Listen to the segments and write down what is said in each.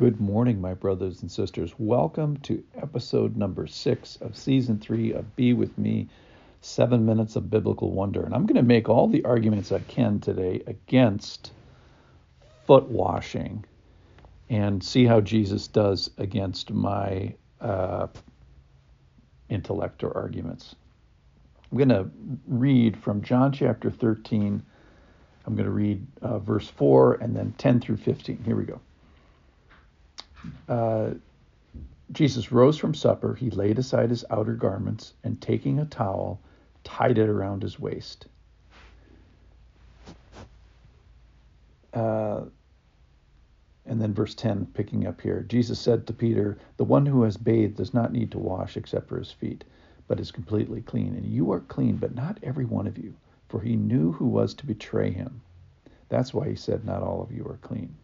Good morning, my brothers and sisters. Welcome to episode number six of season three of Be With Me Seven Minutes of Biblical Wonder. And I'm going to make all the arguments I can today against foot washing and see how Jesus does against my uh, intellect or arguments. I'm going to read from John chapter 13. I'm going to read uh, verse 4 and then 10 through 15. Here we go. Uh, Jesus rose from supper. He laid aside his outer garments and, taking a towel, tied it around his waist. Uh, and then verse 10, picking up here Jesus said to Peter, The one who has bathed does not need to wash except for his feet, but is completely clean. And you are clean, but not every one of you, for he knew who was to betray him. That's why he said, Not all of you are clean.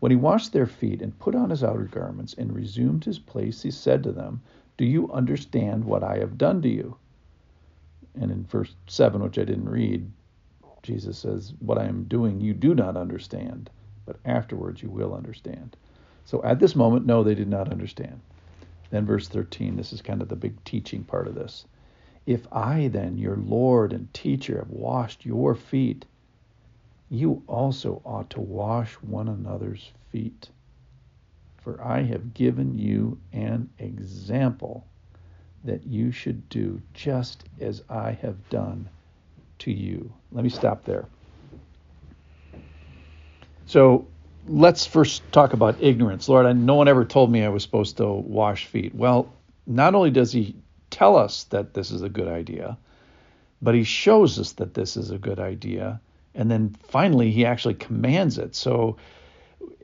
When he washed their feet and put on his outer garments and resumed his place, he said to them, Do you understand what I have done to you? And in verse 7, which I didn't read, Jesus says, What I am doing you do not understand, but afterwards you will understand. So at this moment, no, they did not understand. Then verse 13, this is kind of the big teaching part of this. If I then, your Lord and teacher, have washed your feet, you also ought to wash one another's feet. For I have given you an example that you should do just as I have done to you. Let me stop there. So let's first talk about ignorance. Lord, I, no one ever told me I was supposed to wash feet. Well, not only does he tell us that this is a good idea, but he shows us that this is a good idea and then finally he actually commands it. So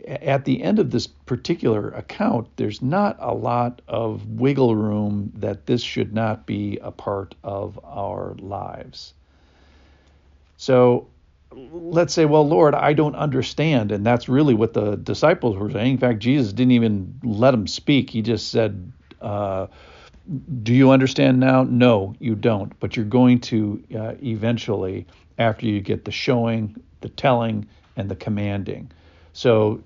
at the end of this particular account, there's not a lot of wiggle room that this should not be a part of our lives. So let's say, well, Lord, I don't understand. And that's really what the disciples were saying. In fact, Jesus didn't even let them speak. He just said, uh, Do you understand now? No, you don't. But you're going to uh, eventually after you get the showing, the telling, and the commanding. So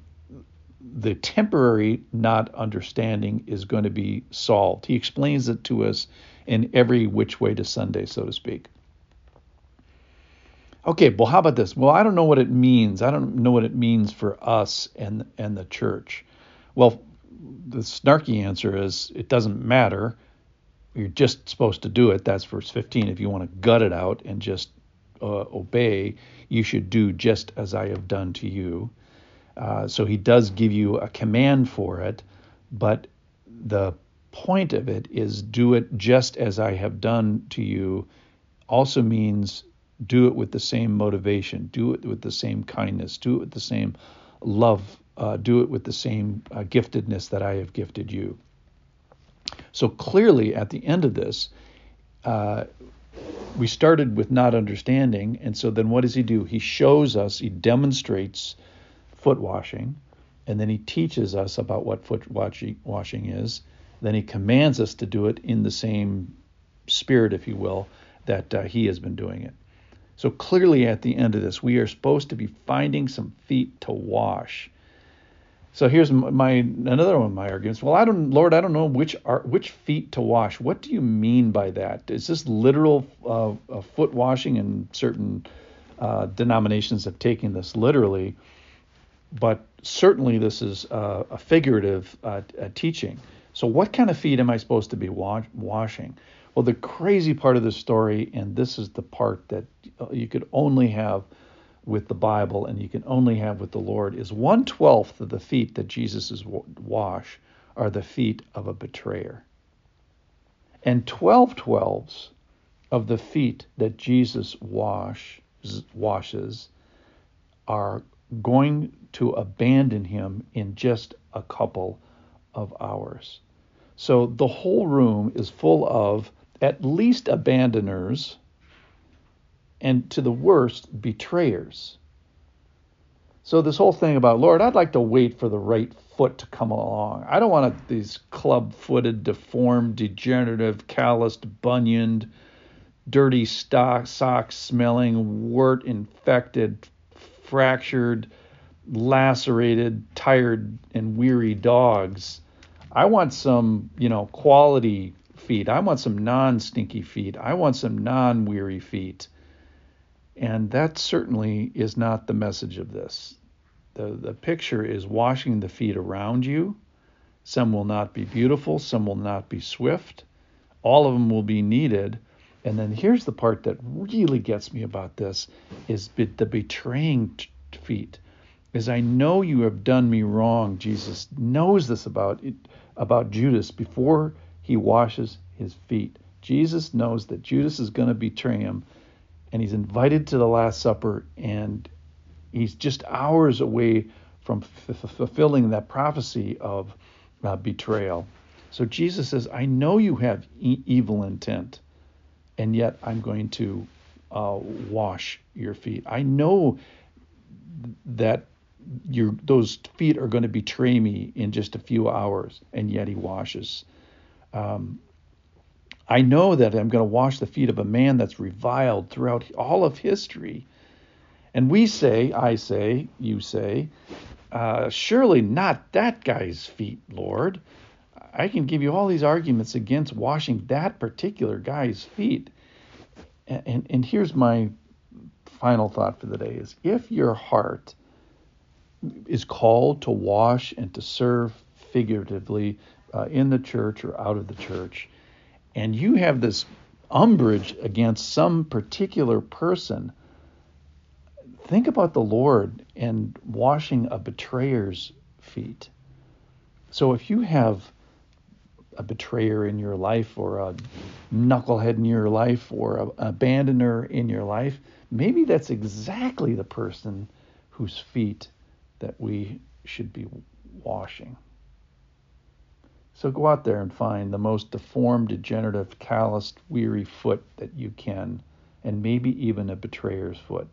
the temporary not understanding is going to be solved. He explains it to us in every which way to Sunday, so to speak. Okay, well, how about this? Well, I don't know what it means. I don't know what it means for us and and the church. Well, the snarky answer is it doesn't matter. You're just supposed to do it. That's verse 15. If you want to gut it out and just uh, obey, you should do just as I have done to you. Uh, so he does give you a command for it, but the point of it is do it just as I have done to you also means do it with the same motivation, do it with the same kindness, do it with the same love, uh, do it with the same uh, giftedness that I have gifted you. So clearly, at the end of this, uh, we started with not understanding, and so then what does he do? He shows us, he demonstrates foot washing, and then he teaches us about what foot washing is. Then he commands us to do it in the same spirit, if you will, that uh, he has been doing it. So clearly, at the end of this, we are supposed to be finding some feet to wash. So here's my another one of my arguments. Well, I don't, Lord, I don't know which are, which feet to wash. What do you mean by that? Is this literal uh, foot washing? And certain uh, denominations have taken this literally, but certainly this is uh, a figurative uh, teaching. So what kind of feet am I supposed to be wa- washing? Well, the crazy part of the story, and this is the part that uh, you could only have with the Bible and you can only have with the Lord is one twelfth of the feet that Jesus wash are the feet of a betrayer. And 12 twelves of the feet that Jesus wash, washes are going to abandon him in just a couple of hours. So the whole room is full of at least abandoners and to the worst, betrayers. So, this whole thing about, Lord, I'd like to wait for the right foot to come along. I don't want these club footed, deformed, degenerative, calloused, bunioned, dirty stock, sock smelling, wart infected, fractured, lacerated, tired, and weary dogs. I want some, you know, quality feet. I want some non stinky feet. I want some non weary feet. And that certainly is not the message of this. The, the picture is washing the feet around you. Some will not be beautiful, some will not be swift. All of them will be needed. And then here's the part that really gets me about this is the betraying feet. Is I know you have done me wrong. Jesus knows this about it, about Judas before he washes his feet. Jesus knows that Judas is going to betray him, and he's invited to the Last Supper, and he's just hours away from f- fulfilling that prophecy of uh, betrayal. So Jesus says, I know you have e- evil intent, and yet I'm going to uh, wash your feet. I know that your those feet are going to betray me in just a few hours, and yet he washes. Um, I know that I'm going to wash the feet of a man that's reviled throughout all of history. And we say, I say, you say, uh, surely not that guy's feet, Lord. I can give you all these arguments against washing that particular guy's feet. And, and, and here's my final thought for the day is if your heart is called to wash and to serve figuratively uh, in the church or out of the church, and you have this umbrage against some particular person, think about the Lord and washing a betrayer's feet. So if you have a betrayer in your life or a knucklehead in your life or an abandoner in your life, maybe that's exactly the person whose feet that we should be washing. So go out there and find the most deformed, degenerative, calloused, weary foot that you can, and maybe even a betrayer's foot.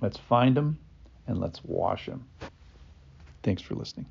Let's find them and let's wash them. Thanks for listening.